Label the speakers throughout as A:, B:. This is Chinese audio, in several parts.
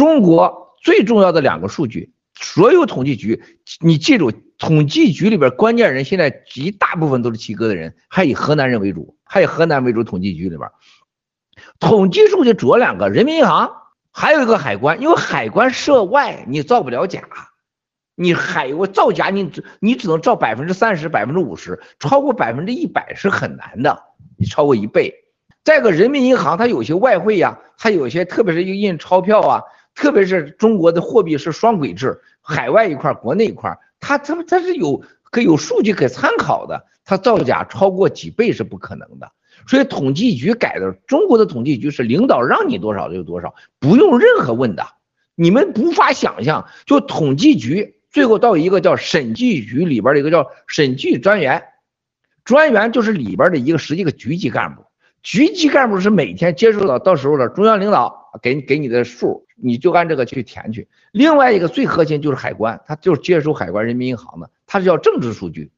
A: 中国最重要的两个数据，所有统计局，你记住，统计局里边关键人现在一大部分都是七哥的人，还以河南人为主，还以河南为主。统计局里边，统计数据主要两个，人民银行，还有一个海关，因为海关涉外，你造不了假。你海我造假，你只你只能造百分之三十、百分之五十，超过百分之一百是很难的。你超过一倍。再个，人民银行它有些外汇呀，它有些特别是印钞票啊，特别是中国的货币是双轨制，海外一块，国内一块，它它它是有可有数据可参考的。它造假超过几倍是不可能的。所以统计局改的，中国的统计局是领导让你多少就多少，不用任何问的。你们无法想象，就统计局。最后到一个叫审计局里边的一个叫审计专员，专员就是里边的一个实际的局级干部，局级干部是每天接触到到时候的中央领导给给你的数，你就按这个去填去。另外一个最核心就是海关，他就是接收海关人民银行的，他是要政治数据，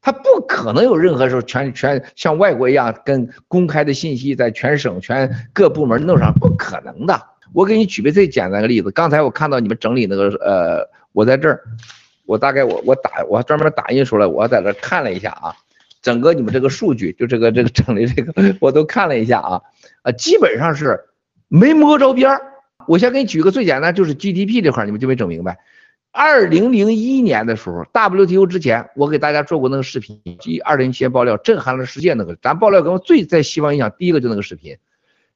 A: 他不可能有任何时候全全像外国一样跟公开的信息在全省全各部门弄上，不可能的。我给你举个最简单的例子，刚才我看到你们整理那个呃。我在这儿，我大概我我打我专门打印出来，我在这看了一下啊，整个你们这个数据，就这个这个整理这个，我都看了一下啊，啊，基本上是没摸着边儿。我先给你举个最简单，就是 GDP 这块，你们就没整明白。二零零一年的时候，WTO 之前，我给大家做过那个视频，即二零一七爆料震撼了世界那个，咱爆料跟我最在西方影响第一个就那个视频，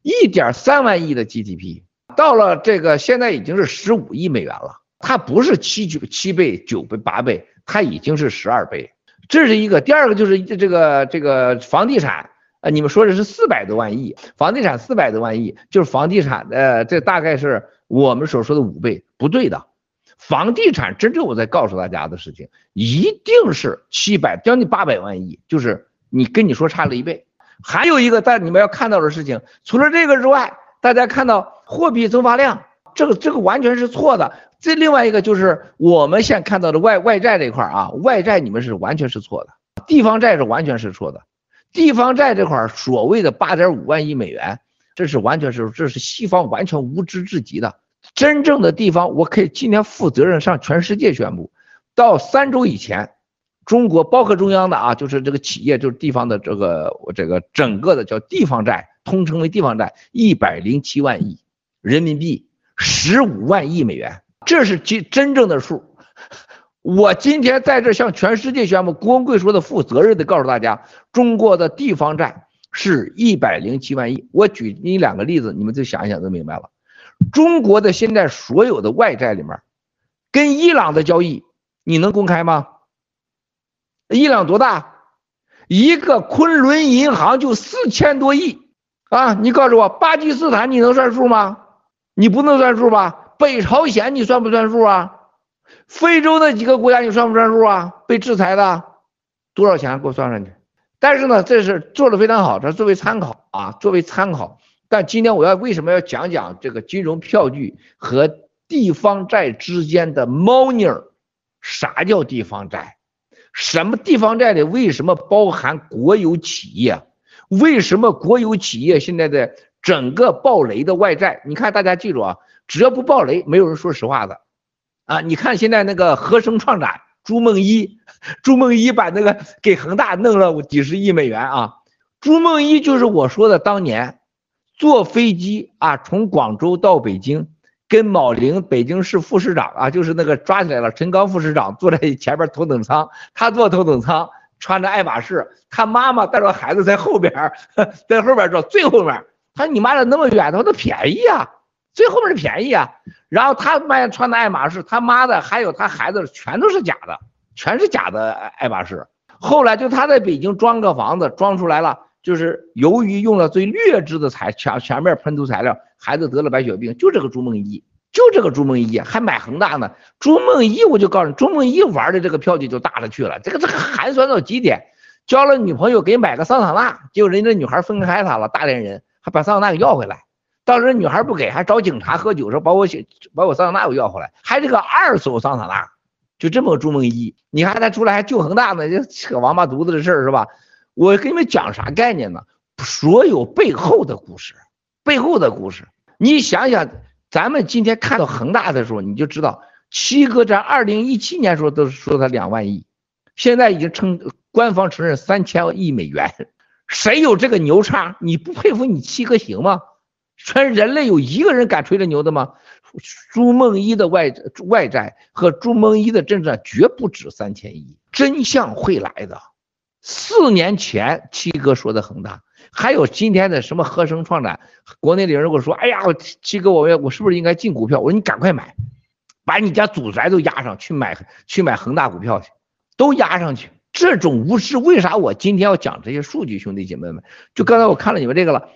A: 一点三万亿的 GDP，到了这个现在已经是十五亿美元了。它不是七九七倍九倍八倍，它已经是十二倍，这是一个。第二个就是这个这个房地产，呃，你们说的是四百多万亿，房地产四百多万亿，就是房地产的这大概是我们所说的五倍，不对的。房地产真正我在告诉大家的事情，一定是七百将近八百万亿，就是你跟你说差了一倍。还有一个，但你们要看到的事情，除了这个之外，大家看到货币增发量，这个这个完全是错的。这另外一个就是我们现在看到的外外债这一块啊，外债你们是完全是错的，地方债是完全是错的，地方债这块所谓的八点五万亿美元，这是完全是这是西方完全无知至极的，真正的地方我可以今天负责任向全世界宣布，到三周以前，中国包括中央的啊，就是这个企业就是地方的这个这个整个的叫地方债，通称为地方债一百零七万亿人民币，十五万亿美元。这是真真正的数，我今天在这向全世界宣布，郭文贵说的负责任的告诉大家，中国的地方债是一百零七万亿。我举你两个例子，你们就想一想就明白了。中国的现在所有的外债里面，跟伊朗的交易你能公开吗？伊朗多大？一个昆仑银行就四千多亿啊！你告诉我，巴基斯坦你能算数吗？你不能算数吧？北朝鲜你算不算数啊？非洲那几个国家你算不算数啊？被制裁的多少钱？给我算上去。但是呢，这是做的非常好，这作为参考啊，作为参考。但今天我要为什么要讲讲这个金融票据和地方债之间的猫腻儿？啥叫地方债？什么地方债里为什么包含国有企业？为什么国有企业现在的整个暴雷的外债？你看，大家记住啊。只要不暴雷，没有人说实话的，啊！你看现在那个合生创展朱梦一，朱梦一把那个给恒大弄了几十亿美元啊！朱梦一就是我说的当年坐飞机啊，从广州到北京，跟铆灵北京市副市长啊，就是那个抓起来了陈刚副市长坐在前边头等舱，他坐头等舱，穿着爱马仕，他妈妈带着孩子在后边，在后边坐最后面。他说你妈的那么远，他说那便宜啊。最后面是便宜啊，然后他卖穿的爱马仕，他妈的还有他孩子全都是假的，全是假的爱马仕。后来就他在北京装个房子，装出来了，就是由于用了最劣质的材全全面喷涂材料，孩子得了白血病，就这个朱梦一，就这个朱梦一还买恒大呢。朱梦一我就告诉你，朱梦一玩的这个票据就大了去了，这个这个寒酸到极点，交了女朋友给买个桑塔纳，结果人家女孩分开他了，大连人还把桑塔纳给要回来。当时女孩不给，还找警察喝酒，说把我把我桑塔纳给要回来，还是个二手桑塔纳，就这么个朱梦一，你看他出来还救恒大呢，这扯王八犊子的事儿是吧？我跟你们讲啥概念呢？所有背后的故事，背后的故事，你想想，咱们今天看到恒大的时候，你就知道七哥在二零一七年时候都说他两万亿，现在已经称官方承认三千亿美元。谁有这个牛叉？你不佩服你七哥行吗？全人类有一个人敢吹这牛的吗？朱梦一的外外债和朱梦一的政治绝不止三千亿，真相会来的。四年前七哥说的恒大，还有今天的什么合生创展，国内的人跟我说，哎呀，七哥，我我是不是应该进股票？我说你赶快买，把你家祖宅都押上去买去买恒大股票去，都押上去。这种无知，为啥我今天要讲这些数据，兄弟姐妹们？就刚才我看了你们这个了。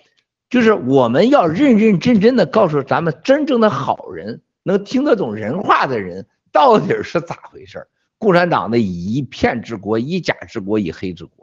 A: 就是我们要认认真真的告诉咱们真正的好人，能听得懂人话的人到底是咋回事儿？共产党的以一片治国，以假治国，以黑治国。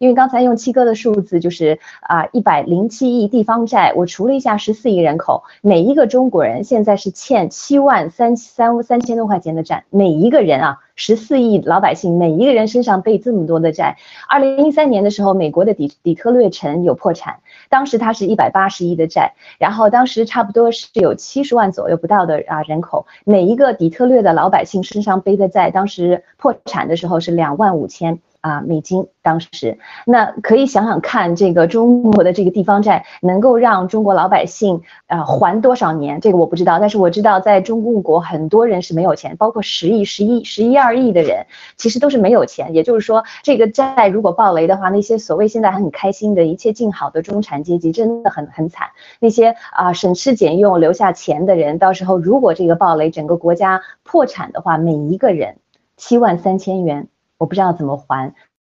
B: 因为刚才用七哥的数字就是啊一百零七亿地方债，我除了一下十四亿人口，每一个中国人现在是欠七万三三三千多块钱的债，每一个人啊十四亿老百姓，每一个人身上背这么多的债。二零一三年的时候，美国的底底特律城有破产，当时它是一百八十亿的债，然后当时差不多是有七十万左右不到的啊人口，每一个底特律的老百姓身上背的债，当时破产的时候是两万五千。啊，美金当时，那可以想想看，这个中国的这个地方债能够让中国老百姓啊还多少年？这个我不知道，但是我知道在中共国很多人是没有钱，包括十亿、十一、十一二亿的人，其实都是没有钱。也就是说，这个债如果爆雷的话，那些所谓现在很开心的一切静好的中产阶级真的很很惨。那些啊省吃俭用留下钱的人，到时候如果这个爆雷，整个国家破产的话，每一个人七万三千元。我不知道怎么还。